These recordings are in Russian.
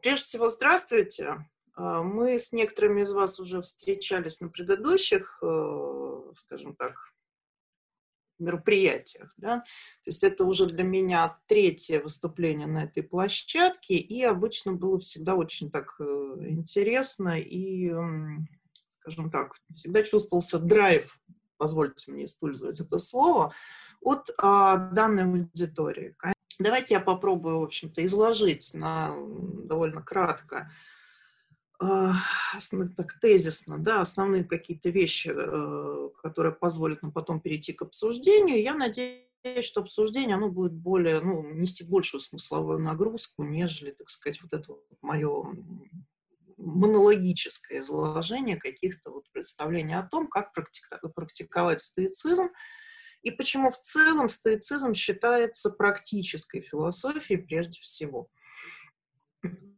Прежде всего, здравствуйте. А, мы с некоторыми из вас уже встречались на предыдущих, э, скажем так, мероприятиях. Да? То есть это уже для меня третье выступление на этой площадке, и обычно было всегда очень так э, интересно и, скажем так, всегда чувствовался драйв, позвольте мне использовать это слово, от а, данной аудитории. Давайте я попробую, в общем-то, изложить на, довольно кратко, э, так тезисно, да, основные какие-то вещи, э, которые позволят нам потом перейти к обсуждению. Я надеюсь, что обсуждение, оно будет более, ну, нести большую смысловую нагрузку, нежели, так сказать, вот это вот мое монологическое изложение каких-то вот представлений о том, как практиковать стоицизм, и почему в целом стоицизм считается практической философией прежде всего.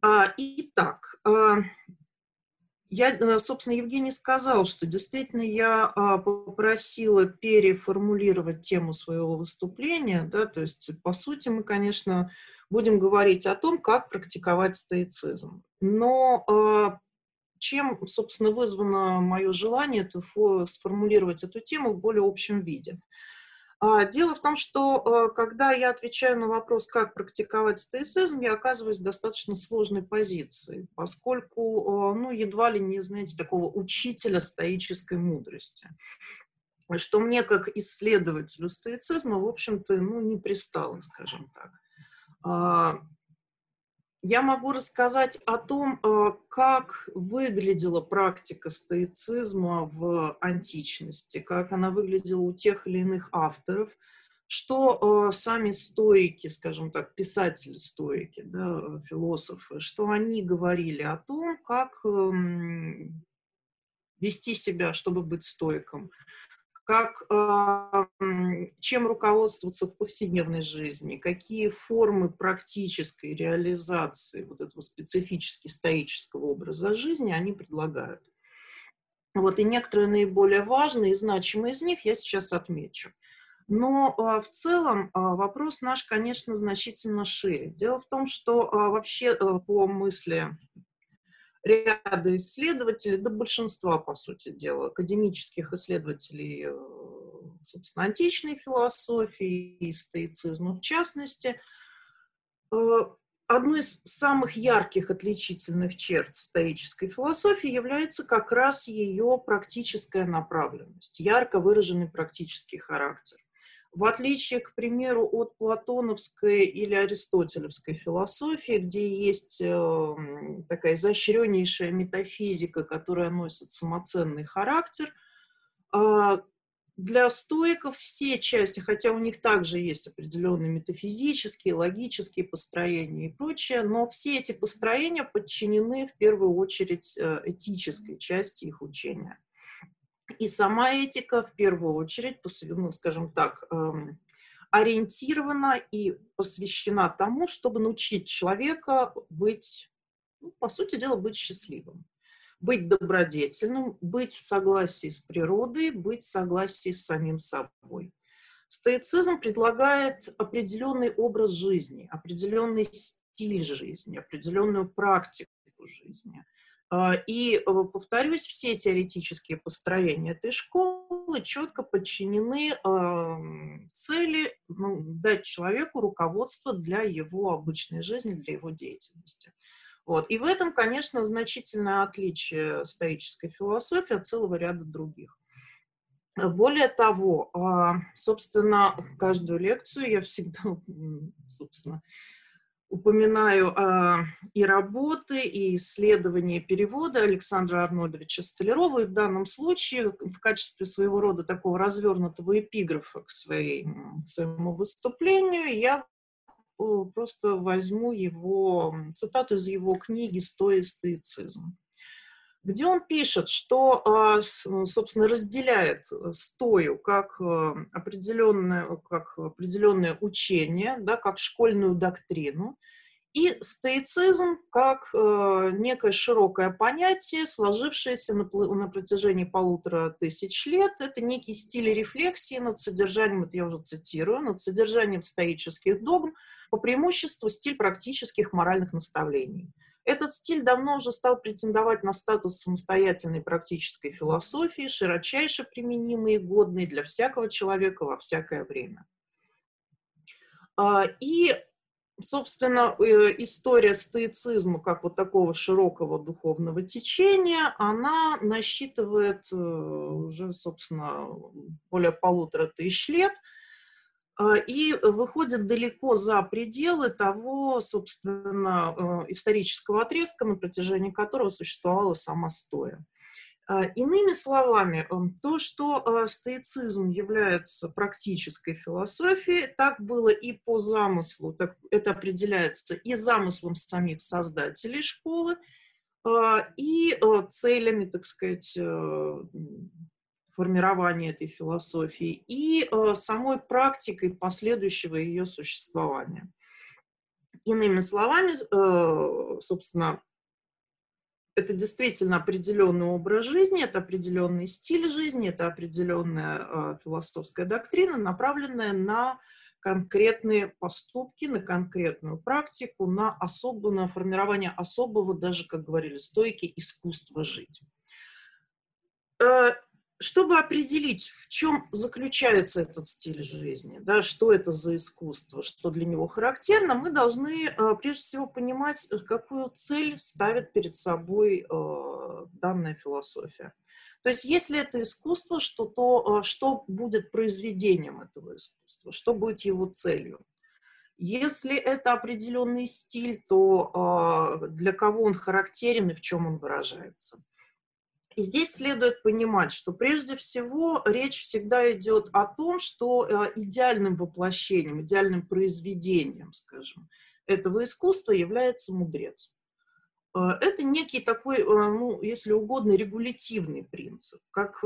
А, итак, а, я, э, собственно, Евгений сказал, что действительно я а, попросила переформулировать тему своего выступления, да, то есть, по сути, мы, конечно, будем говорить о том, как практиковать стоицизм. Но чем, собственно, вызвано мое желание сформулировать эту тему в более общем виде. А, дело в том, что э, когда я отвечаю на вопрос, как практиковать стоицизм, я оказываюсь в достаточно сложной позиции, поскольку, э, ну, едва ли не, знаете, такого учителя стоической мудрости что мне, как исследователю стоицизма, в общем-то, ну, не пристало, скажем так. Я могу рассказать о том, э, как выглядела практика стоицизма в античности, как она выглядела у тех или иных авторов, что э, сами стоики, скажем так, писатели-стоики, да, философы, что они говорили о том, как эм, вести себя, чтобы быть стоиком, как, чем руководствоваться в повседневной жизни, какие формы практической реализации вот этого специфически стоического образа жизни они предлагают. Вот, и некоторые наиболее важные и значимые из них я сейчас отмечу. Но а, в целом а, вопрос наш, конечно, значительно шире. Дело в том, что а, вообще по мысли ряда исследователей, да большинства, по сути дела, академических исследователей, э, собственно, античной философии и стоицизма в частности, э, одной из самых ярких отличительных черт стоической философии является как раз ее практическая направленность, ярко выраженный практический характер. В отличие, к примеру, от платоновской или аристотелевской философии, где есть э, такая изощреннейшая метафизика, которая носит самоценный характер, э, для стоиков все части, хотя у них также есть определенные метафизические, логические построения и прочее, но все эти построения подчинены в первую очередь э, этической части их учения. И сама этика в первую очередь, ну, скажем так, эм, ориентирована и посвящена тому, чтобы научить человека быть, ну, по сути дела, быть счастливым, быть добродетельным, быть в согласии с природой, быть в согласии с самим собой. Стоицизм предлагает определенный образ жизни, определенный стиль жизни, определенную практику жизни – и, э, повторюсь, все теоретические построения этой школы четко подчинены цели ну, дать человеку руководство для его обычной жизни, для его деятельности. Вот. И в этом, конечно, значительное отличие стоической философии от целого ряда других. Более того, а, собственно, каждую лекцию я всегда, собственно, упоминаю э, и работы, и исследования перевода Александра Арнольдовича Столярова, и в данном случае в качестве своего рода такого развернутого эпиграфа к своей, своему выступлению я э, просто возьму его цитату из его книги «Стоя стоицизм» где он пишет, что, а, собственно, разделяет э, стою как э, определенное, как определенное учение, да, как школьную доктрину, и стоицизм как э, некое широкое понятие, сложившееся на протяжении полутора тысяч лет. Это некий стиль рефлексии над содержанием, это я уже цитирую, над содержанием стоических догм, по преимуществу стиль практических моральных наставлений Этот стиль давно уже стал претендовать на статус самостоятельной практической философии, широчайше применимой и годной для всякого человека во всякое время. А, и, собственно, э, история стоицизма как вот такого широкого духовного течения, она насчитывает э, уже, собственно, более полутора тысяч лет – и выходит далеко за пределы того, собственно, э, исторического отрезка, на протяжении которого существовала сама стоя. А, иными словами, э, то, что э, стоицизм является практической философией, так было и по замыслу, так это определяется и замыслом самих создателей школы, а, и целями, так сказать, формирования этой философии и э, самой практикой последующего ее существования. Иными словами, э, собственно, это действительно определенный образ жизни, это определенный стиль жизни, это определенная э, философская доктрина, направленная на конкретные поступки, на конкретную практику, на, особое, на формирование особого, даже, как говорили стойки, искусства жить. Э, чтобы определить, в чем заключается этот стиль жизни, да, что это за искусство, что для него характерно, мы должны э, прежде всего понимать, какую цель ставит перед собой э, данная философия. То есть, если это искусство, что, то э, что будет произведением этого искусства, что будет его целью. Если это определенный стиль, то для кого он характерен и в чем он выражается. И здесь следует понимать, что прежде всего речь всегда идет о том, что э, идеальным воплощением, идеальным произведением, скажем, этого искусства является мудрец. Э, это некий такой, э, ну, если угодно, регулятивный принцип. Как,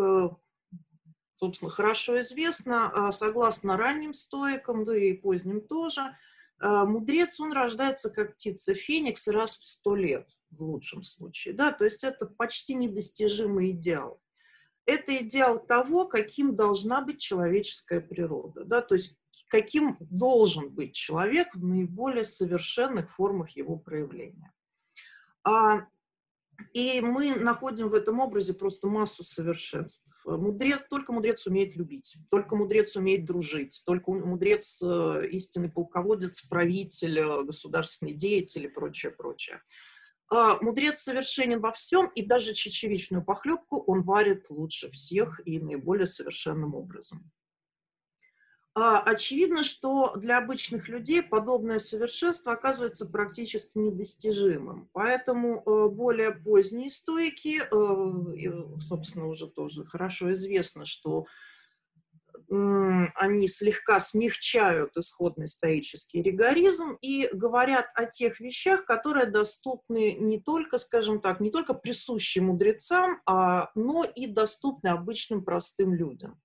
собственно, хорошо известно, согласно ранним стоикам, да и поздним тоже, мудрец, он рождается как птица Феникс раз в сто лет в лучшем случае, да, то есть это почти недостижимый идеал. Это идеал того, каким должна быть человеческая природа, да, то есть каким должен быть человек в наиболее совершенных формах его проявления. А, и мы находим в этом образе просто массу совершенств. Мудрец, только мудрец умеет любить, только мудрец умеет дружить, только мудрец э, истинный полководец, правитель, э, государственный деятель и прочее, прочее. А, мудрец совершенен во всем, и даже чечевичную похлебку он варит лучше всех и наиболее совершенным образом. А, очевидно, что для обычных людей подобное совершенство оказывается практически недостижимым. Поэтому э, более поздние стойки, э, собственно, уже тоже хорошо известно, что они слегка смягчают исходный стоический ригоризм и говорят о тех вещах, которые доступны не только, скажем так, не только присущи мудрецам, а, но и доступны обычным простым людям.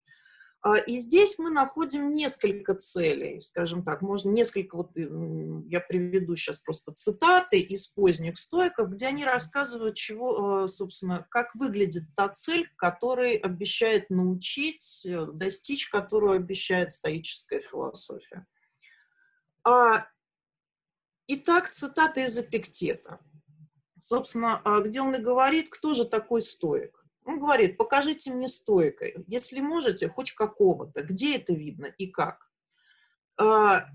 А, и здесь мы находим несколько целей, скажем так, можно несколько, вот я приведу сейчас просто цитаты из поздних стойков, где они рассказывают, чего, а, собственно, как выглядит та цель, которой обещает научить, э, достичь которую обещает стоическая философия. А, итак, цитата из Эпиктета. Собственно, где он и говорит, кто же такой стоик. Он говорит, покажите мне стойко, если можете, хоть какого-то, где это видно и как. А,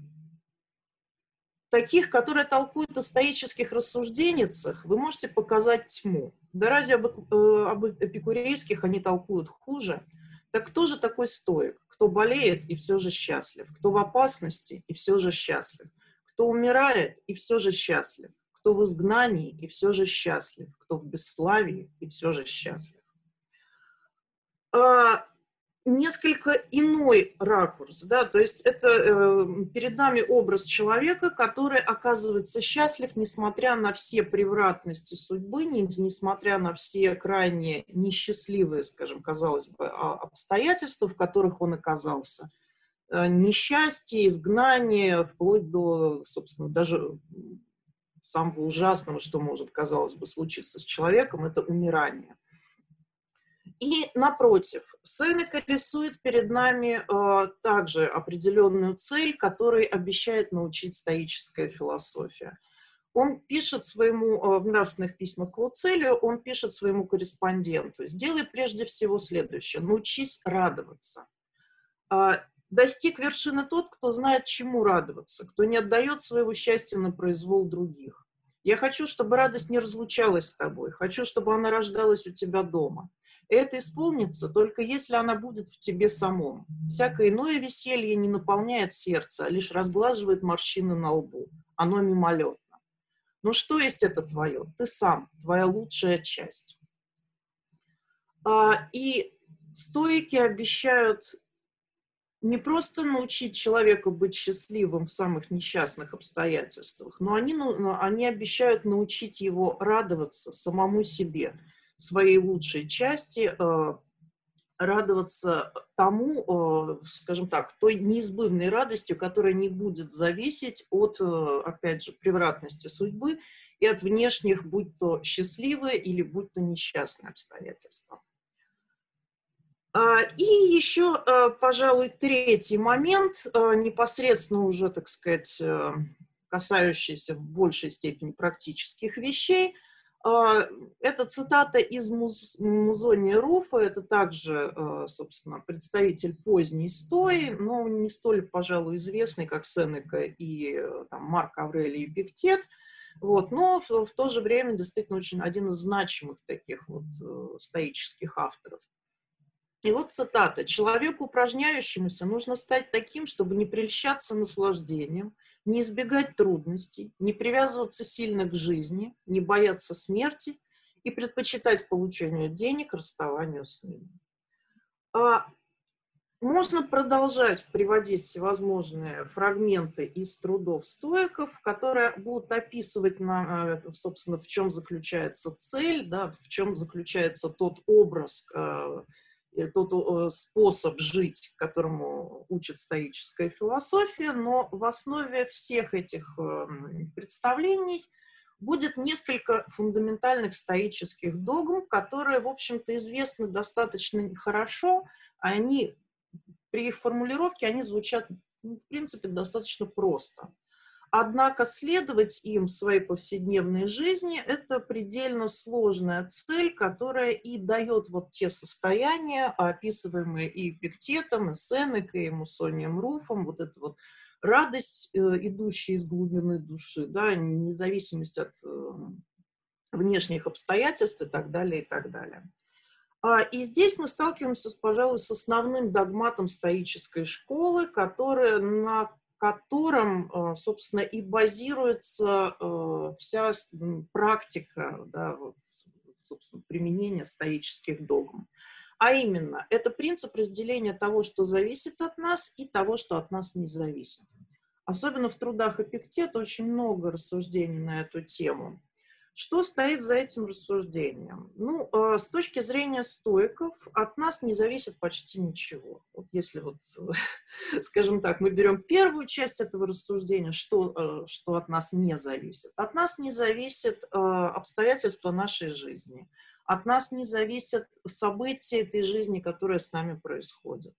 таких, которые толкуют о стоических рассужденицах, вы можете показать тьму. Да разве об, э, об эпикурейских они толкуют хуже? Так кто же такой стоик? Кто болеет и все же счастлив? Кто в опасности и все же счастлив? Кто умирает и все же счастлив? Кто в изгнании и все же счастлив? Кто в бесславии и все же счастлив? А, несколько иной ракурс, да, то есть это э, перед нами образ человека, который оказывается счастлив, несмотря на все превратности судьбы, не, несмотря на все крайне несчастливые, скажем, казалось бы, а, обстоятельства, в которых он оказался. Э, несчастье, изгнание, вплоть до, собственно, даже самого ужасного, что может, казалось бы, случиться с человеком, это умирание. И напротив, Сенека рисует перед нами э, также определенную цель, которой обещает научить стоическая философия. он пишет своему, э, в нравственных письмах к Луцелию, он пишет своему корреспонденту, сделай прежде всего следующее, научись радоваться. А, достиг вершины тот, кто знает, чему радоваться, кто не отдает своего счастья на произвол других. Я хочу, чтобы радость не разлучалась с тобой, хочу, чтобы она рождалась у тебя дома. Это исполнится только если она будет в тебе самом. Всякое иное веселье не наполняет сердце, а лишь разглаживает морщины на лбу. Оно мимолетно. Но что есть это твое? Ты сам, твоя лучшая часть. А, и стойки обещают не просто научить человека быть счастливым в самых несчастных обстоятельствах, но они, ну, они обещают научить его радоваться самому себе, своей лучшей части, э, радоваться тому, э, скажем так, той неизбывной радостью, которая не будет зависеть от, э, опять же, превратности судьбы и от внешних, будь то счастливые или будь то несчастные обстоятельства. А, и еще, пожалуй, третий момент, непосредственно уже, так сказать, касающийся в большей степени практических вещей – это цитата из Муз... Музония Руфа, это также, а, собственно, представитель поздней стои, но не столь, пожалуй, известный, как Сенека и там, Марк Аврелий и Пиктет, вот, но в, в то же время действительно очень один из значимых таких вот э, стоических авторов. И вот цитата. «Человеку, упражняющемуся, нужно стать таким, чтобы не прельщаться наслаждением, не избегать трудностей, не привязываться сильно к жизни, не бояться смерти и предпочитать получению денег расставанию с ними. А можно продолжать приводить всевозможные фрагменты из трудов стоиков, которые будут описывать, на, э, собственно, в чем заключается цель, да, в чем заключается тот образ, э, тот э, способ жить, которому учит стоическая философия, но в основе всех этих эм, представлений будет несколько фундаментальных стоических догм, которые, в общем-то, известны достаточно хорошо, а они при их формулировке они звучат, ну, в принципе, достаточно просто. Однако следовать им в своей повседневной жизни – это предельно сложная цель, которая и дает вот те состояния, описываемые и Пиктетом, и Сенекой, и Мусонием Руфом, вот эту вот радость, э, идущая из глубины души, да, независимость от э, внешних обстоятельств и так далее, и так далее. А, и здесь мы сталкиваемся, пожалуй, с основным догматом стоической школы, которая на котором, э, собственно, и базируется э, вся практика, да, вот, собственно, применения стоических догм. А именно, это принцип разделения того, что зависит от нас, и того, что от нас не зависит. Особенно в трудах Эпиктета очень много рассуждений на эту тему. Что стоит за этим рассуждением? Ну, э, с точки зрения стойков, от нас не зависит почти ничего. Вот если вот, скажем так, мы берем первую часть этого рассуждения, что, э, что от нас не зависит. От нас не зависит э, обстоятельства нашей жизни. От нас не зависят события этой жизни, которые с нами происходят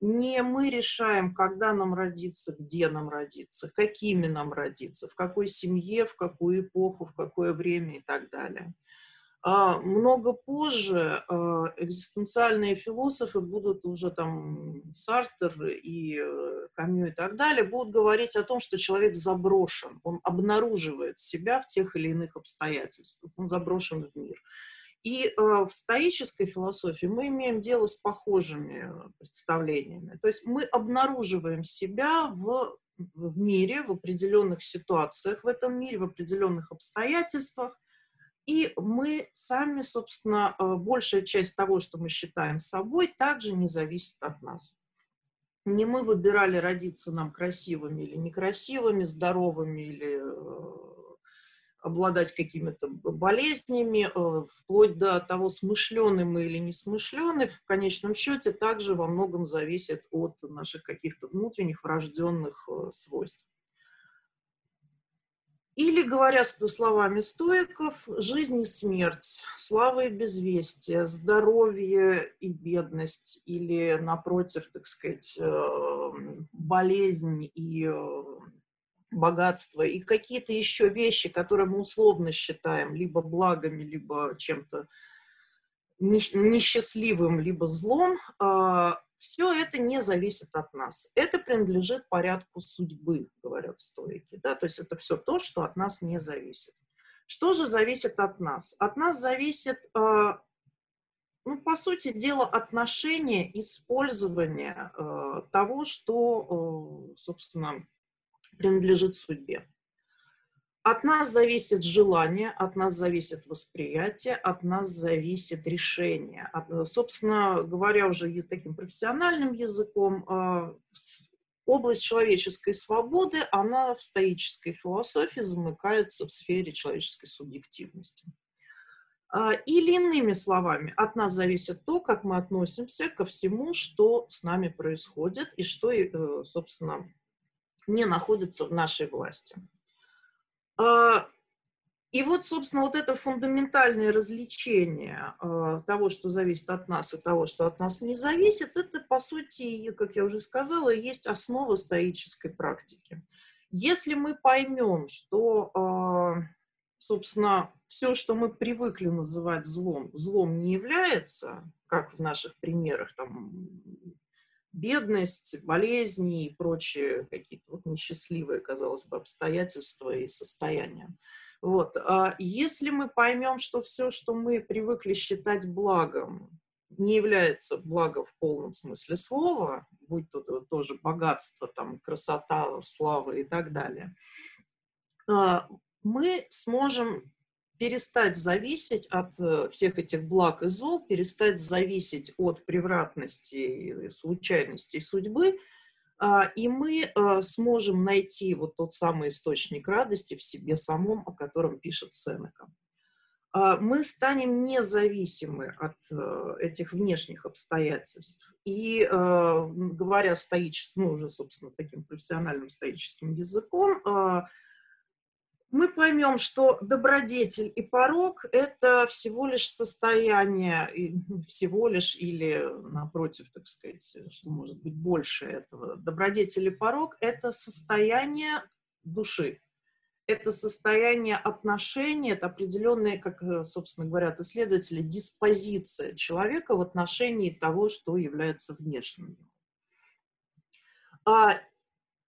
не мы решаем, когда нам родиться, где нам родиться, какими нам родиться, в какой семье, в какую эпоху, в какое время и так далее. А много позже а, экзистенциальные философы будут уже там Сартер и э, Камю и так далее, будут говорить о том, что человек заброшен, он обнаруживает себя в тех или иных обстоятельствах, он заброшен в мир. И э, в стоической философии мы имеем дело с похожими представлениями. То есть мы обнаруживаем себя в, в мире, в определенных ситуациях в этом мире, в определенных обстоятельствах, и мы сами, собственно, э, большая часть того, что мы считаем собой, также не зависит от нас. Не мы выбирали родиться нам красивыми или некрасивыми, здоровыми или э, обладать какими-то болезнями, э, вплоть до того, смышленый мы или не смышленый, в конечном счете также во многом зависит от наших каких-то внутренних врожденных э, свойств. Или, говоря словами стоиков, жизнь и смерть, слава и безвестие, здоровье и бедность, или, напротив, так сказать, э, болезнь и богатство и какие-то еще вещи, которые мы условно считаем либо благами, либо чем-то несчастливым, либо злом, а, все это не зависит от нас. Это принадлежит порядку судьбы, говорят стойки. Да? То есть это все то, что от нас не зависит. Что же зависит от нас? От нас зависит, а, ну, по сути дела, отношение, использование а, того, что, собственно, принадлежит судьбе. От нас зависит желание, от нас зависит восприятие, от нас зависит решение. От, собственно говоря, уже таким профессиональным языком, э, область человеческой свободы, она в стоической философии замыкается в сфере человеческой субъективности. А, или иными словами, от нас зависит то, как мы относимся ко всему, что с нами происходит и что, э, собственно, не находится в нашей власти. А, и вот, собственно, вот это фундаментальное развлечение а, того, что зависит от нас, и того, что от нас не зависит, это, по сути, как я уже сказала, есть основа стоической практики. Если мы поймем, что, а, собственно, все, что мы привыкли называть злом, злом не является, как в наших примерах, там, бедность, болезни и прочие какие-то вот несчастливые, казалось бы, обстоятельства и состояния. Вот. А если мы поймем, что все, что мы привыкли считать благом, не является благом в полном смысле слова, будь то тоже богатство, там, красота, слава и так далее, а, мы сможем перестать зависеть от э, всех этих благ и зол, перестать зависеть от превратности, случайностей судьбы, а, и мы э, сможем найти вот тот самый источник радости в себе самом, о котором пишет Сенека. А, мы станем независимы от э, этих внешних обстоятельств. И, говоря стоическим, ну, уже, собственно, таким профессиональным стоическим языком, мы поймем, что добродетель и порог – это всего лишь состояние, всего лишь или, напротив, так сказать, что может быть больше этого. Добродетель и порог – это состояние души, это состояние отношения, это определенная, как, собственно, говорят исследователи, диспозиция человека в отношении того, что является внешним. А,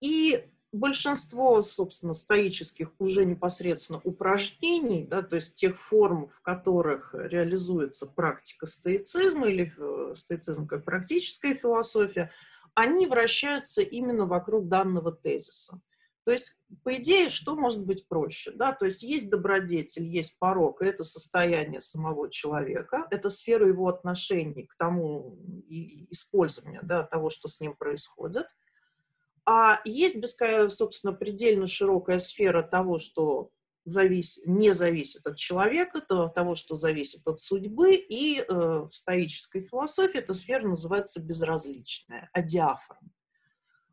и большинство, собственно, стоических уже непосредственно упражнений, да, то есть тех форм, в которых реализуется практика стоицизма или э, стоицизм как практическая философия, они вращаются именно вокруг данного тезиса. То есть, по идее, что может быть проще? Да? То есть есть добродетель, есть порог, и это состояние самого человека, это сфера его отношений к тому использованию да, того, что с ним происходит – а есть, собственно, предельно широкая сфера того, что завис, не зависит от человека, то, того, что зависит от судьбы, и э, в стоической философии эта сфера называется безразличная, адиаформ.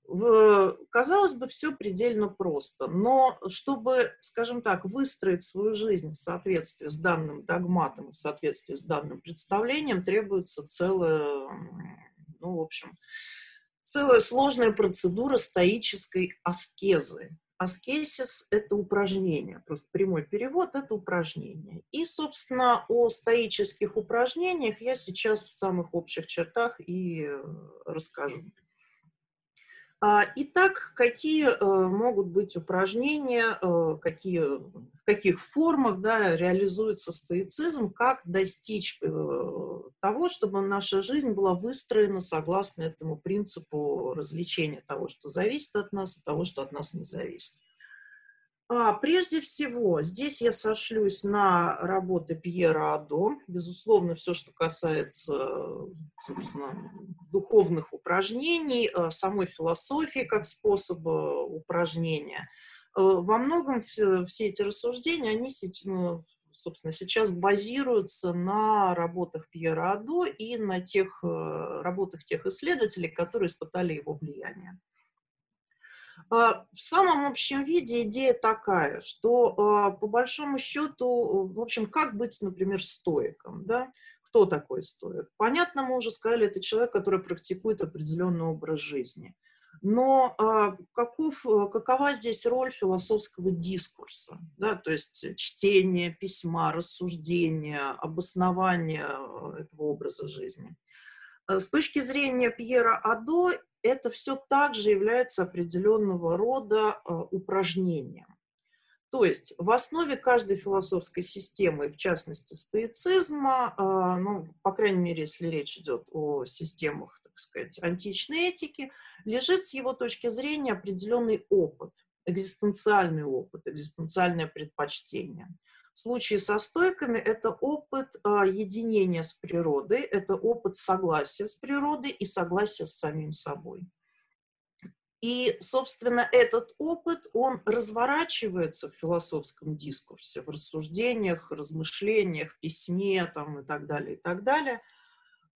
В, казалось бы, все предельно просто, но чтобы, скажем так, выстроить свою жизнь в соответствии с данным догматом, в соответствии с данным представлением, требуется целая, ну, в общем, целая сложная процедура стоической аскезы. Аскезис – это упражнение, просто прямой перевод – это упражнение. И, собственно, о стоических упражнениях я сейчас в самых общих чертах и э, расскажу. А, итак, какие э, могут быть упражнения, э, какие, в каких формах да, реализуется стоицизм, как достичь э, того, чтобы наша жизнь была выстроена согласно этому принципу развлечения того, что зависит от нас, и того, что от нас не зависит. А, прежде всего, здесь я сошлюсь на работы Пьера Адо. Безусловно, все, что касается собственно, духовных упражнений, э, самой философии как способа упражнения. Э, во многом все, эти рассуждения, они, ну, собственно, сейчас базируются на работах Пьера Адо и на тех э, работах тех исследователей, которые испытали его влияние. А, в самом общем виде идея такая, что а, по большому счету, в общем, как быть, например, стоиком, да? Кто такой стоик? Понятно, мы уже сказали, это человек, который практикует определенный образ жизни. Но а, каков, какова здесь роль философского дискурса? Да, то есть чтение письма, рассуждение, обоснование этого образа жизни. С точки зрения Пьера Адо, это все также является определенного рода упражнением. То есть в основе каждой философской системы, в частности стоицизма, а, ну, по крайней мере, если речь идет о системах, так сказать, античной этики, лежит с его точки зрения определенный опыт, экзистенциальный опыт, экзистенциальное предпочтение. В случае со стойками это опыт а, единения с природой, это опыт согласия с природой и согласия с самим собой. И, собственно, этот опыт, он разворачивается в философском дискурсе, в рассуждениях, размышлениях, письме там, и так далее, и так далее,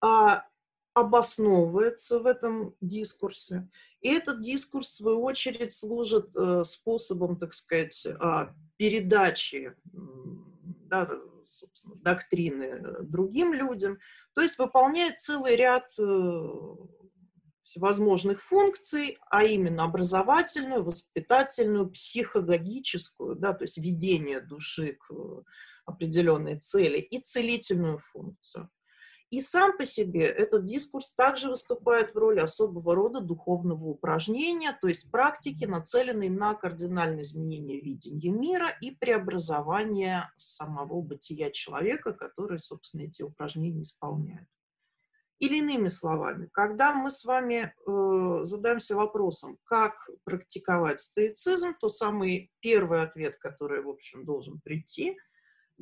а, обосновывается в этом дискурсе. И этот дискурс, в свою очередь, служит э, способом, так сказать, э, передачи да, собственно, доктрины другим людям, то есть выполняет целый ряд э, всевозможных функций, а именно образовательную, воспитательную, психологическую, да, то есть ведение души к определенной цели, и целительную функцию. И сам по себе этот дискурс также выступает в роли особого рода духовного упражнения, то есть практики, нацеленной на кардинальное изменение видения мира и преобразование самого бытия человека, который, собственно, эти упражнения исполняет. Или иными словами, когда мы с вами э, задаемся вопросом, как практиковать стоицизм, то самый первый ответ, который, в общем, должен прийти,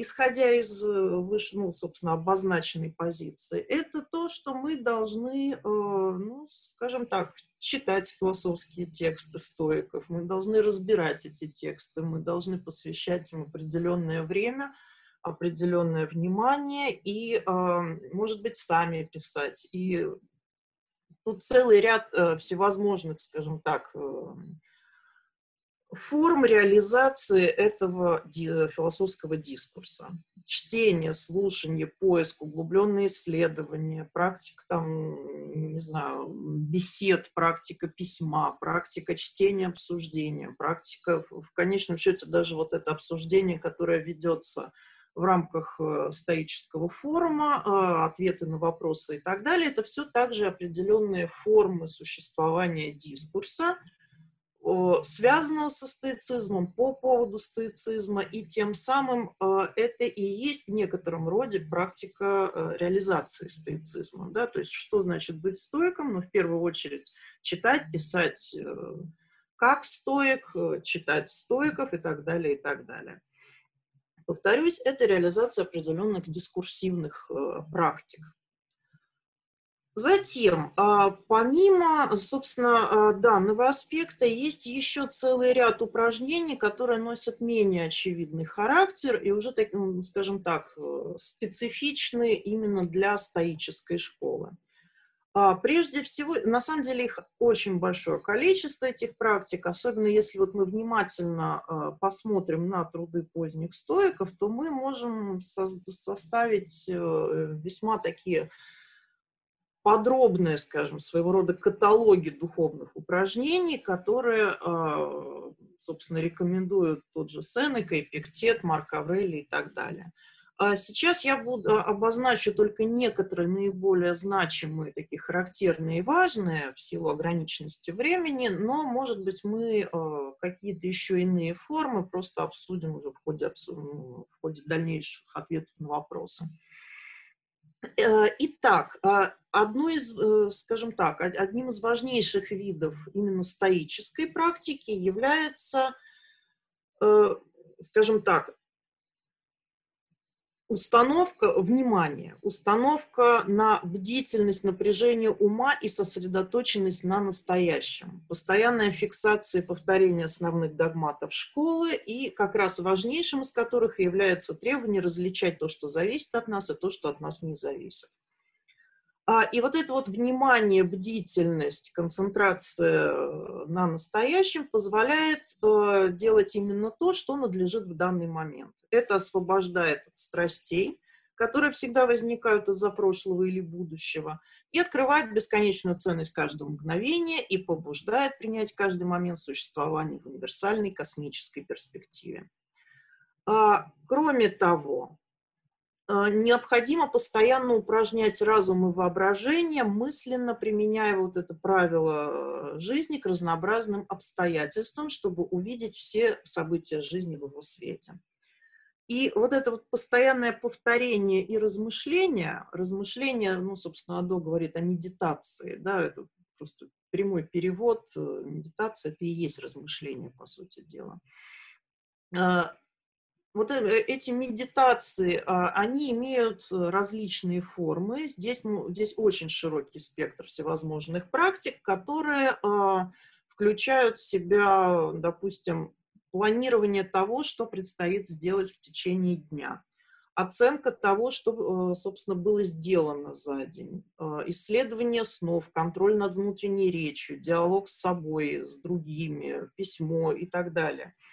исходя из э, выше, ну, собственно, обозначенной позиции, это то, что мы должны, э, ну, скажем так, читать философские тексты стоиков, мы должны разбирать эти тексты, мы должны посвящать им определенное время – определенное внимание и, а, может быть, сами писать. И тут целый ряд э, всевозможных, скажем так, э, форм реализации этого философского дискурса. Чтение, слушание, поиск, углубленные исследования, практика там, не знаю, бесед, практика письма, практика чтения, обсуждения, практика, в конечном счете, даже вот это обсуждение, которое ведется в рамках э, стоического форума, э, ответы на вопросы и так далее. Это все также определенные формы существования дискурса, связанного со стоицизмом, по поводу стоицизма, и тем самым э, это и есть в некотором роде практика реализации стоицизма. Да? То есть что значит быть стоиком? Ну, в первую очередь читать, писать как стоик, читать стоиков и так далее, и так далее. Повторюсь, это реализация определенных дискурсивных э, практик. Затем, а, помимо, собственно, а, данного аспекта, есть еще целый ряд упражнений, которые носят менее очевидный характер и уже, скажем так, э, специфичны именно для стоической школы. А, прежде всего, на самом деле их очень большое количество, этих практик, особенно если вот мы внимательно посмотрим на труды поздних стоиков, то мы можем составить э, весьма такие подробные, скажем, своего рода каталоги духовных упражнений, которые, а, собственно, рекомендуют тот же Сенека, Эпиктет, Марк Аврелий и так далее. А сейчас я буду, а, обозначу только некоторые наиболее значимые, такие характерные и важные в силу ограниченности времени, но, может быть, мы какие-то еще иные формы просто обсудим уже в ходе, в ходе дальнейших ответов на вопросы. Э, итак, одно из, э, скажем так, одним из важнейших видов именно стоической практики является, скажем так, установка внимания, установка на бдительность, напряжение ума и сосредоточенность на настоящем, постоянная фиксация и повторение основных догматов школы и как раз важнейшим из которых является требование различать то, что зависит от нас, и то, что от нас не зависит. А, и вот это вот внимание, бдительность, концентрация э, на настоящем позволяет э, делать именно то, что надлежит в данный момент. Это освобождает от страстей, которые всегда возникают из-за прошлого или будущего, и открывает бесконечную ценность каждого мгновения и побуждает принять каждый момент существования в универсальной космической перспективе. А, кроме того, необходимо постоянно упражнять разум и воображение, мысленно применяя вот это правило э, жизни к разнообразным обстоятельствам, чтобы увидеть все события жизни в его свете. И вот это вот постоянное повторение и размышление, размышление, ну, собственно, Адо говорит о медитации, да, это просто прямой перевод, э, медитация – это и есть размышление, по сути дела а, вот э, эти медитации, а, они имеют э, различные формы. Здесь, ну, здесь очень широкий спектр всевозможных практик, которые а, включают в себя, допустим, планирование того, что предстоит сделать в течение дня, оценка того, что, э, собственно, было сделано за день, а, исследование снов, контроль над внутренней речью, диалог с собой, с другими, письмо и так далее –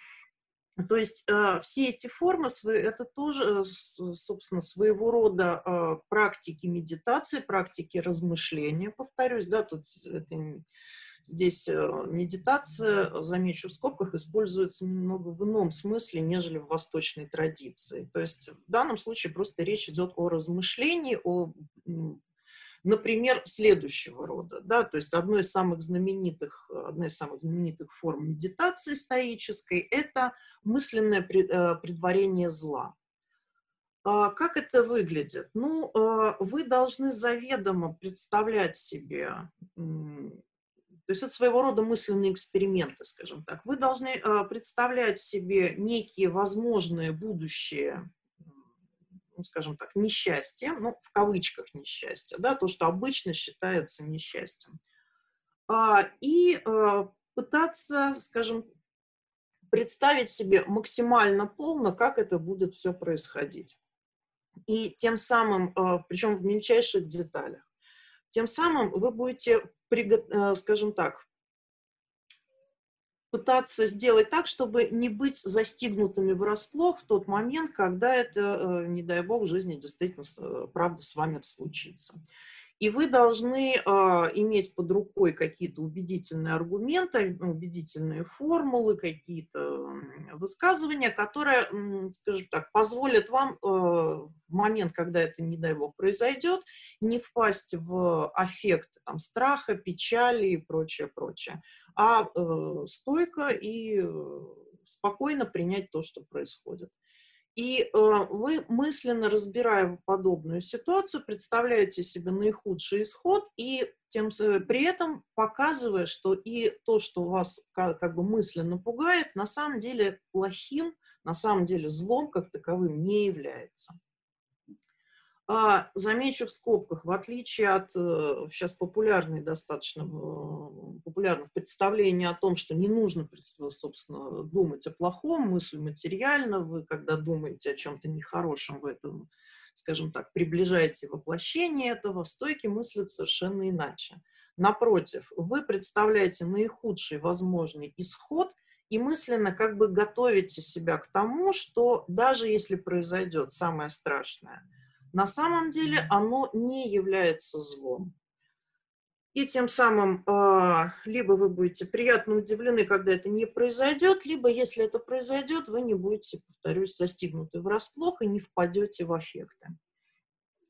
то есть э, все эти формы, это тоже, э, собственно, своего рода э, практики медитации, практики размышления, повторюсь, да, тут это, здесь медитация, замечу в скобках, используется немного в ином смысле, нежели в восточной традиции. То есть в данном случае просто речь идет о размышлении, о например, следующего рода, да, то есть одной из самых знаменитых, одна из самых знаменитых форм медитации стоической – это мысленное э, предварение зла. А как это выглядит? Ну, э, вы должны заведомо представлять себе, то есть это своего рода мысленные эксперименты, скажем так. Вы должны э, представлять себе некие возможные будущие ну, скажем так, несчастье, ну, в кавычках несчастье, да, то, что обычно считается несчастьем. А, и а, пытаться, скажем, представить себе максимально полно, как это будет все происходить. И тем самым, а, причем в мельчайших деталях, тем самым вы будете, э, скажем так, пытаться сделать так, чтобы не быть застигнутыми врасплох в тот момент, когда это, э, не дай бог, в жизни действительно э, правда с вами случится. И вы должны э, иметь под рукой какие-то убедительные аргументы, убедительные формулы, какие-то высказывания, которые, скажем так, позволят вам э, в момент, когда это, не дай бог, произойдет, не впасть в аффект там, страха, печали и прочее, прочее, а э, стойко и э, спокойно принять то, что происходит. И э, вы мысленно разбирая подобную ситуацию, представляете себе наихудший исход и тем при этом показывая, что и то, что вас как бы мысленно пугает, на самом деле плохим, на самом деле злом как таковым не является. А, замечу в скобках, в отличие от э, сейчас популярной достаточно э, популярных представлений о том, что не нужно, собственно, думать о плохом, мысль материально, вы, когда думаете о чем-то нехорошем, в этом, скажем так, приближаете воплощение этого, стойки мыслят совершенно иначе. Напротив, вы представляете наихудший возможный исход и мысленно как бы готовите себя к тому, что даже если произойдет самое страшное – на самом деле оно не является злом. И тем самым э, либо вы будете приятно удивлены, когда это не произойдет, либо если это произойдет, вы не будете, повторюсь, застигнуты врасплох и не впадете в аффекты.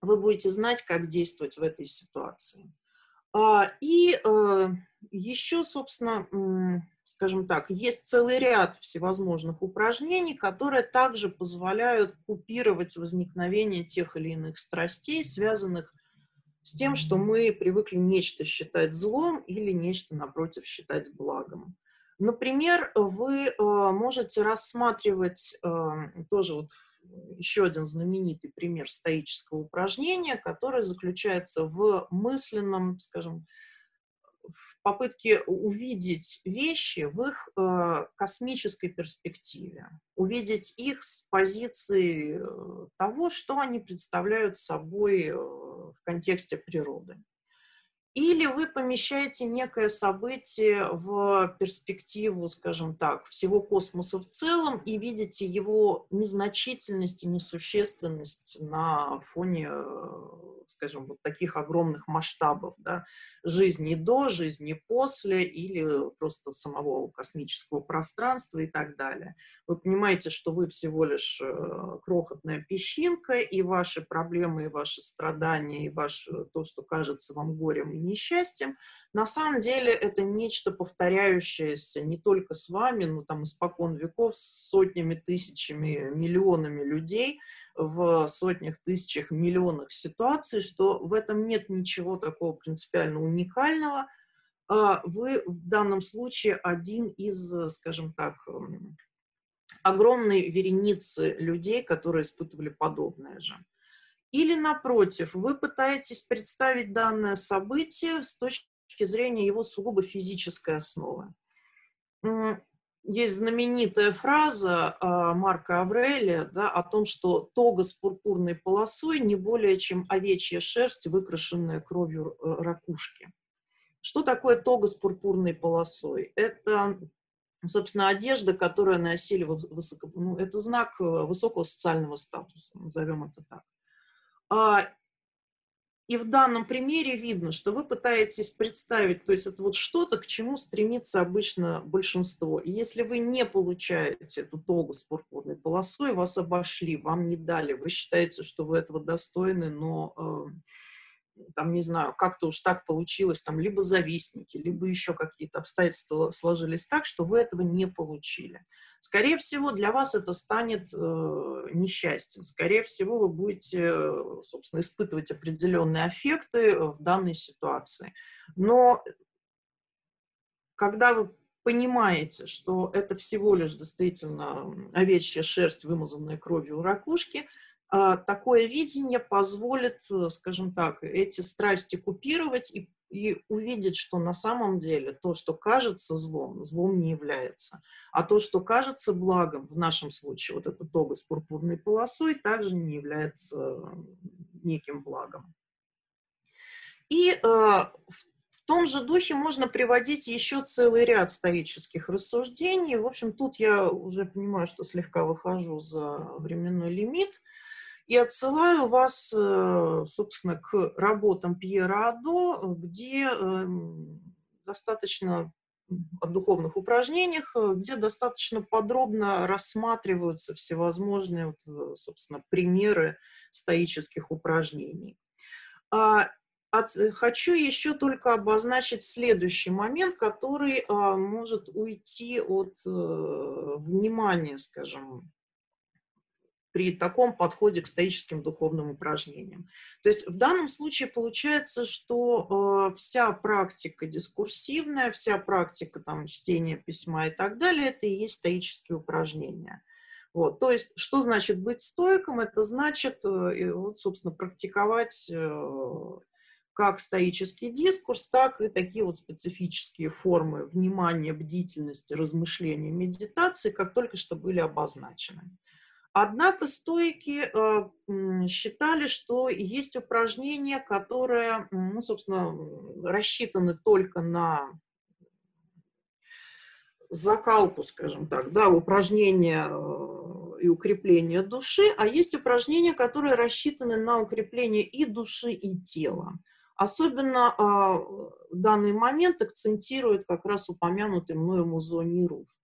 Вы будете знать, как действовать в этой ситуации. А, и э, еще, собственно, скажем так, есть целый ряд всевозможных упражнений, которые также позволяют купировать возникновение тех или иных страстей, связанных с тем, что мы привыкли нечто считать злом или нечто, напротив, считать благом. Например, вы э, можете рассматривать э, тоже вот еще один знаменитый пример стоического упражнения, который заключается в мысленном, скажем, попытке увидеть вещи в их э, космической перспективе, увидеть их с позиции э, того, что они представляют собой э, в контексте природы. Или вы помещаете некое событие в перспективу, скажем так, всего космоса в целом и видите его незначительность и несущественность на фоне, скажем, вот таких огромных масштабов да, жизни до, жизни после или просто самого космического пространства и так далее. Вы понимаете, что вы всего лишь э, крохотная песчинка, и ваши проблемы, и ваши страдания, и ваше, то, что кажется вам горем несчастьем, на самом деле это нечто повторяющееся не только с вами, но там испокон веков с сотнями, тысячами, миллионами людей в сотнях, тысячах, миллионах ситуаций, что в этом нет ничего такого принципиально уникального. А вы в данном случае один из, скажем так, огромной вереницы людей, которые испытывали подобное же. Или, напротив, вы пытаетесь представить данное событие с точки зрения его сугубо физической основы. Есть знаменитая фраза а, Марка Аврелия да, о том, что тога с пурпурной полосой не более чем овечья шерсть, выкрашенная кровью э, ракушки. Что такое тога с пурпурной полосой? Это, собственно, одежда, которую носили высоко... Ну, это знак э, высокого социального статуса, назовем это так. А, и в данном примере видно, что вы пытаетесь представить, то есть это вот что-то, к чему стремится обычно большинство. И если вы не получаете эту тогу с пурпурной полосой, вас обошли, вам не дали, вы считаете, что вы этого достойны, но э, там, не знаю, как-то уж так получилось, там, либо завистники, либо еще какие-то обстоятельства сложились так, что вы этого не получили. Скорее всего, для вас это станет э, несчастьем. Скорее всего, вы будете, собственно, испытывать определенные аффекты в данной ситуации. Но когда вы понимаете, что это всего лишь действительно овечья шерсть, вымазанная кровью у ракушки, такое видение позволит, э, скажем так, эти страсти купировать и, и увидеть, что на самом деле то, что кажется злом, злом не является. А то, что кажется благом, в нашем случае вот эта тога с пурпурной полосой, также не является неким благом. И э, в том же духе можно приводить еще целый ряд стоических рассуждений. В общем, тут я уже понимаю, что слегка выхожу за временной лимит – и отсылаю вас, э, собственно, к работам Пьера Адо, где эм, достаточно о духовных упражнениях, э, где достаточно подробно рассматриваются всевозможные, вот, э, собственно, примеры стоических упражнений. А, от, хочу еще только обозначить следующий момент, который а, может уйти от а, внимания, скажем, при таком подходе к стоическим духовным упражнениям. То есть в данном случае получается, что э, вся практика дискурсивная, вся практика там, чтения письма и так далее, это и есть стоические упражнения. Вот, то есть, что значит быть стойком? Это значит, э, вот, собственно, практиковать э, как стоический дискурс, так и такие вот специфические формы внимания, бдительности, размышления, медитации, как только что были обозначены. Однако стойки э, считали, что есть упражнения, которые, ну, собственно, рассчитаны только на закалку, скажем так, да, упражнения э, и укрепление души, а есть упражнения, которые рассчитаны на укрепление и души, и тела. Особенно э, в данный момент акцентирует как раз упомянутый мною Музони Руф. А,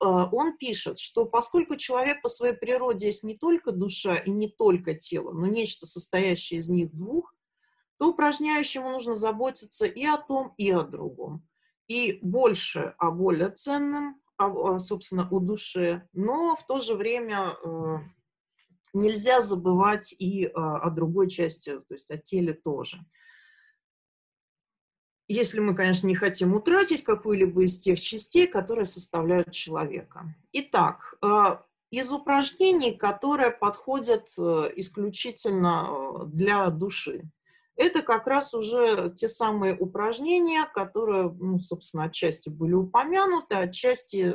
он пишет, что поскольку человек по своей природе есть не только душа и не только тело, но нечто состоящее из них двух, то упражняющему нужно заботиться и о том, и о другом. И больше о более ценном, собственно, о душе, но в то же время э, нельзя забывать и э, о другой части, то есть о теле тоже если мы, конечно, не хотим утратить какую-либо из тех частей, которые составляют человека. Итак, э, из упражнений, которые подходят э, исключительно э, для души, это как раз уже те самые упражнения, которые, ну, собственно, отчасти были упомянуты, отчасти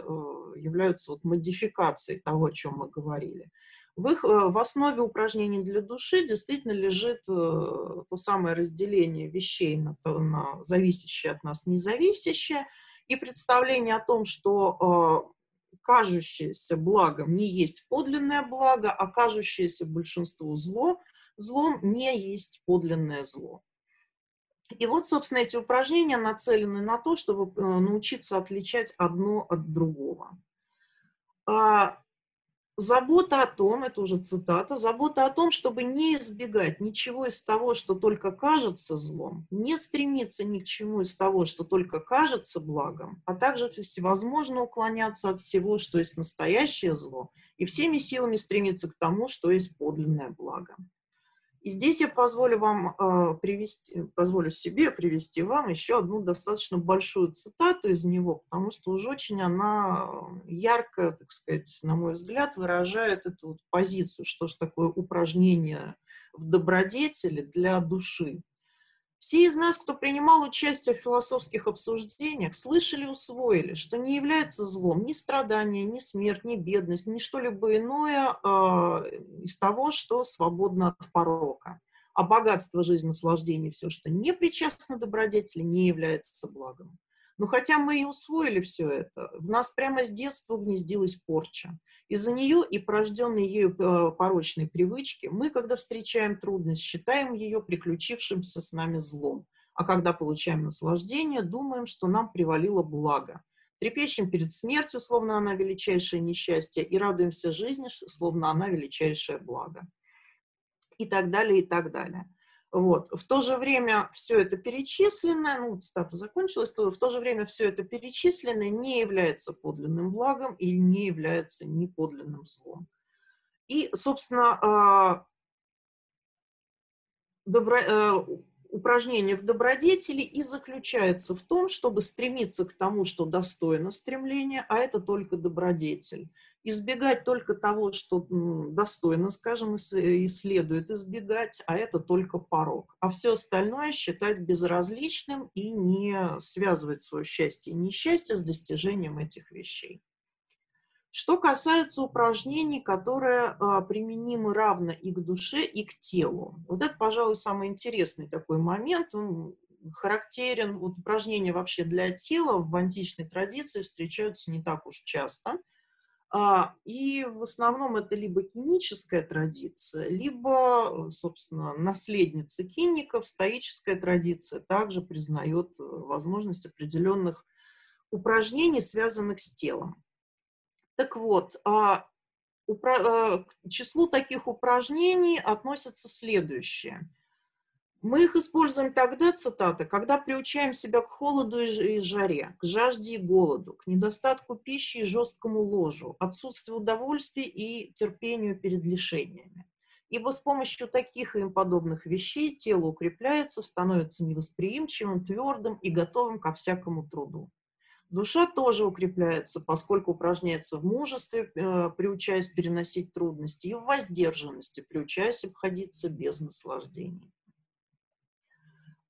являются вот модификацией того, о чем мы говорили. В, их, в основе упражнений для души действительно лежит то самое разделение вещей на, на зависящее от нас, независящее, и представление о том, что кажущееся благом не есть подлинное благо, а кажущееся большинству зло, злом не есть подлинное зло. И вот, собственно, эти упражнения нацелены на то, чтобы э, научиться отличать одно от другого. Забота о том, это уже цитата, забота о том, чтобы не избегать ничего из того, что только кажется злом, не стремиться ни к чему из того, что только кажется благом, а также всевозможно уклоняться от всего, что есть настоящее зло, и всеми силами стремиться к тому, что есть подлинное благо. И здесь я позволю вам э, привести, позволю себе привести вам еще одну достаточно большую цитату из него, потому что уж очень она ярко, так сказать, на мой взгляд, выражает эту вот позицию, что же такое упражнение в добродетели для души. Все из нас, кто принимал участие в философских обсуждениях, слышали усвоили, что не является злом ни страдание, ни смерть, ни бедность, ни что-либо иное э, из того, что свободно от порока. А богатство жизни, наслаждение, все, что не причастно добродетели, не является благом. Но хотя мы и усвоили все это, в нас прямо с детства гнездилась порча. Из-за нее и порожденной ею э, порочной привычки мы, когда встречаем трудность, считаем ее приключившимся с нами злом, а когда получаем наслаждение, думаем, что нам привалило благо. Трепещем перед смертью, словно она величайшее несчастье, и радуемся жизни, словно она величайшее благо. И так далее, и так далее. Вот. В то же время все это перечисленное, ну, цитата закончилась, то в то же время все это перечисленное не является подлинным благом или не является неподлинным злом. И, собственно, а, добро, э, упражнение в добродетели и заключается в том, чтобы стремиться к тому, что достойно стремления, а это только добродетель избегать только того, что достойно, скажем, и следует избегать, а это только порог. А все остальное считать безразличным и не связывать свое счастье и несчастье с достижением этих вещей. Что касается упражнений, которые а, применимы равно и к душе, и к телу. Вот это, пожалуй, самый интересный такой момент. Он характерен, вот упражнения вообще для тела в античной традиции встречаются не так уж часто – и в основном это либо киническая традиция, либо, собственно, наследница киников, стоическая традиция также признает э, возможность определенных упражнений, связанных с телом. Так вот, а, э, к числу таких упражнений относятся следующие – мы их используем тогда, цитата, когда приучаем себя к холоду и жаре, к жажде и голоду, к недостатку пищи и жесткому ложу, отсутствию удовольствия и терпению перед лишениями. Ибо с помощью таких и им подобных вещей тело укрепляется, становится невосприимчивым, твердым и готовым ко всякому труду. Душа тоже укрепляется, поскольку упражняется в мужестве, э, приучаясь переносить трудности, и в воздержанности, приучаясь обходиться без наслаждений.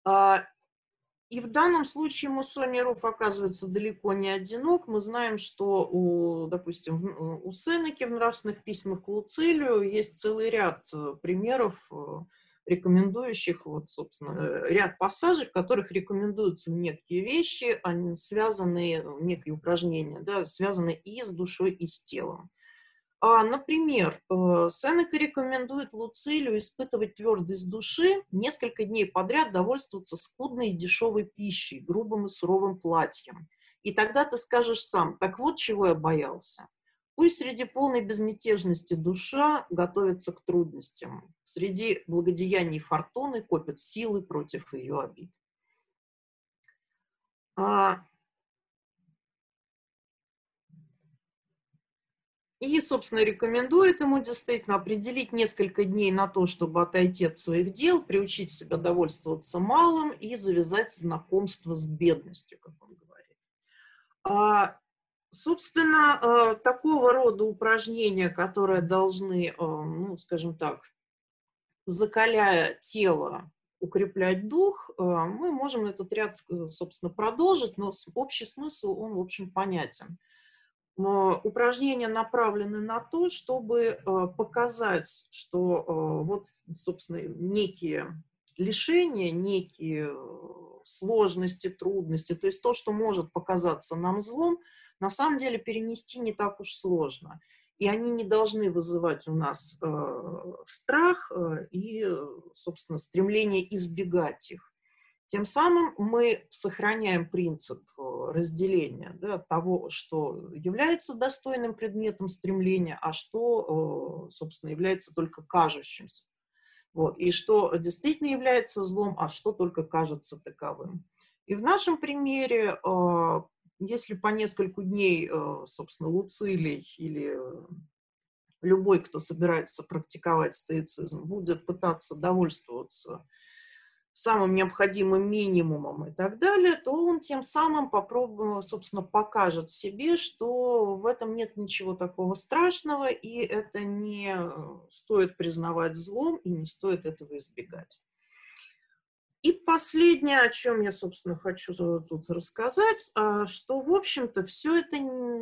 А, и в данном случае Муссони Руф оказывается далеко не одинок. Мы знаем, что, у, допустим, у Сенеки в нравственных письмах к Луцилию есть целый ряд э, примеров, э, рекомендующих, вот, собственно, э, ряд пассажей, в которых рекомендуются некие вещи, они связанные, некие упражнения, да, связанные и с душой, и с телом. А, например, э, Сенека рекомендует Луцилию испытывать твердость души, несколько дней подряд довольствоваться скудной и дешевой пищей, грубым и суровым платьем. И тогда ты скажешь сам, так вот чего я боялся. Пусть среди полной безмятежности душа готовится к трудностям. Среди благодеяний фортуны копят силы против ее обид. И, собственно, рекомендует ему действительно определить несколько дней на то, чтобы отойти от своих дел, приучить себя довольствоваться малым и завязать знакомство с бедностью, как он говорит. А, собственно, а, такого рода упражнения, которые должны, а, ну, скажем так, закаляя тело, укреплять дух, а, мы можем этот ряд, собственно, продолжить, но общий смысл, он, в общем, понятен – упражнения направлены на то, чтобы показать, что вот, собственно, некие лишения, некие сложности, трудности, то есть то, что может показаться нам злом, на самом деле перенести не так уж сложно. И они не должны вызывать у нас э, страх э, и, собственно, стремление избегать их. Тем самым мы сохраняем принцип э, разделения да, того, что является достойным предметом стремления, а что, э, собственно, является только кажущимся. Вот. И что действительно является злом, а что только кажется таковым. И в нашем примере, э, если по нескольку дней, собственно, Луцилий или любой, кто собирается практиковать стоицизм, будет пытаться довольствоваться самым необходимым минимумом и так далее, то он тем самым попробует, собственно, покажет себе, что в этом нет ничего такого страшного, и это не стоит признавать злом, и не стоит этого избегать. И последнее, о чем я, собственно, хочу тут рассказать, а, что, в общем-то, все это,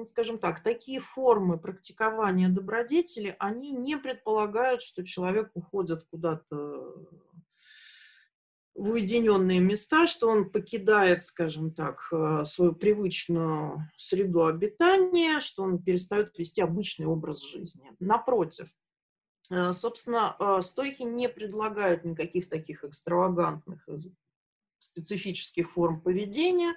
скажем так, такие формы практикования добродетели, они не предполагают, что человек уходит куда-то в уединенные места, что он покидает, скажем так, э, свою привычную среду обитания, что он перестает вести обычный образ жизни. Напротив, э, собственно, э, стойки не предлагают никаких таких экстравагантных специфических форм поведения.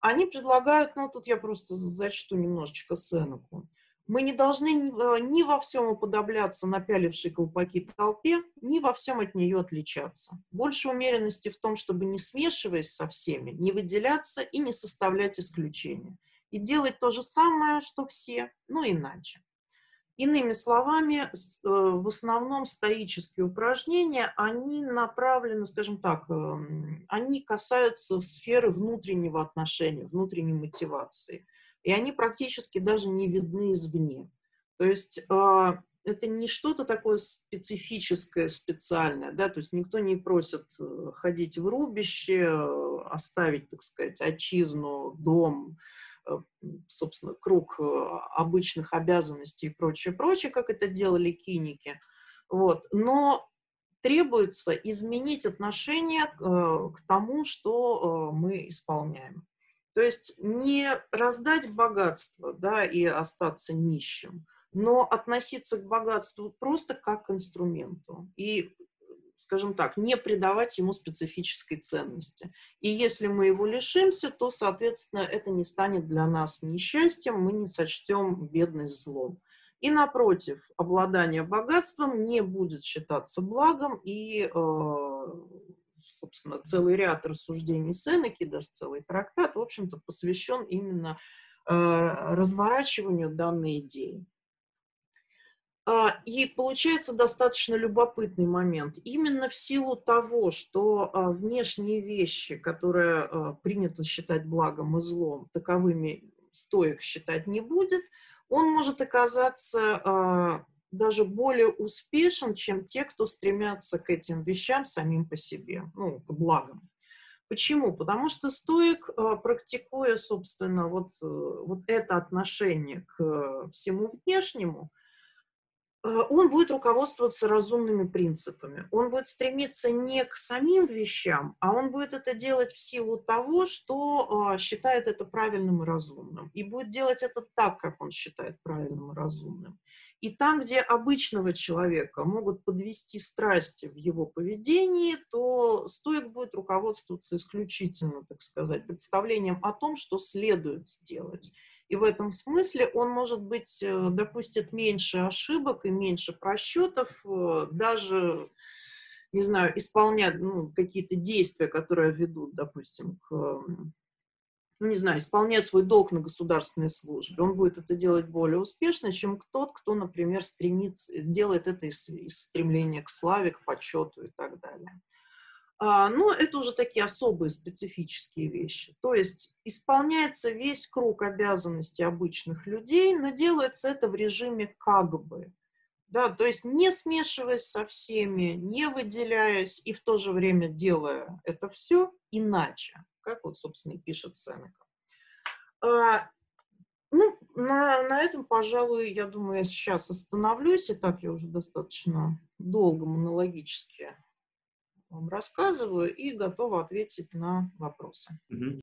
Они предлагают, ну, тут я просто зачту немножечко Сенеку. Мы не должны э, ни во всем уподобляться напялившей колпаки толпе, ни во всем от нее отличаться. Больше умеренности в том, чтобы не смешиваясь со всеми, не выделяться и не составлять исключения. И делать то же самое, что все, но иначе. Иными словами, э, в основном стоические упражнения, они направлены, скажем так, эм, они касаются сферы внутреннего отношения, внутренней мотивации – и они практически даже не видны извне. То есть а, это не что-то такое специфическое, специальное, да, то есть никто не просит э, ходить в рубище, оставить, так сказать, отчизну, дом, э, собственно, круг э, обычных обязанностей и прочее, прочее, как это делали киники. Вот. Но требуется изменить отношение к тому, что мы исполняем. То есть не раздать богатство да, и остаться нищим, но относиться к богатству просто как к инструменту. И скажем так, не придавать ему специфической ценности. И если мы его лишимся, то, соответственно, это не станет для нас несчастьем, мы не сочтем бедность злом. И напротив, обладание богатством не будет считаться благом, и э, собственно, целый ряд рассуждений Сенеки, даже целый трактат, в общем-то, посвящен именно э, разворачиванию данной идеи. А, и получается достаточно любопытный момент. Именно в силу того, что а, внешние вещи, которые а, принято считать благом и злом, таковыми стоек считать не будет, он может оказаться даже более успешен, чем те, кто стремятся к этим вещам самим по себе, ну, к благам. Почему? Потому что стоик, э, практикуя, собственно, вот, э, вот это отношение к всему внешнему, э, он будет руководствоваться разумными принципами. Он будет стремиться не к самим вещам, а он будет это делать в силу того, что считает это правильным и разумным. И будет делать это так, как он считает правильным и разумным. И там, где обычного человека могут подвести страсти в его поведении, то стоит будет руководствоваться исключительно, так сказать, представлением о том, что следует сделать. И в этом смысле он, может быть, э, допустит меньше ошибок и меньше просчетов, э, даже, не знаю, исполняя ну, какие-то действия, которые ведут, допустим, к ну, не знаю, исполняя свой долг на государственной службе, он будет это делать более успешно, чем тот, кто, например, стремится, делает это из, из стремления к славе, к почету и так далее. А, но это уже такие особые специфические вещи. То есть исполняется весь круг обязанностей обычных людей, но делается это в режиме как бы. Да, то есть не смешиваясь со всеми, не выделяясь и в то же время делая это все иначе как вот, собственно, и пишет Сенека. А, ну, на, на этом, пожалуй, я думаю, я сейчас остановлюсь. И так я уже достаточно долго монологически вам рассказываю и готова ответить на вопросы. Мгм.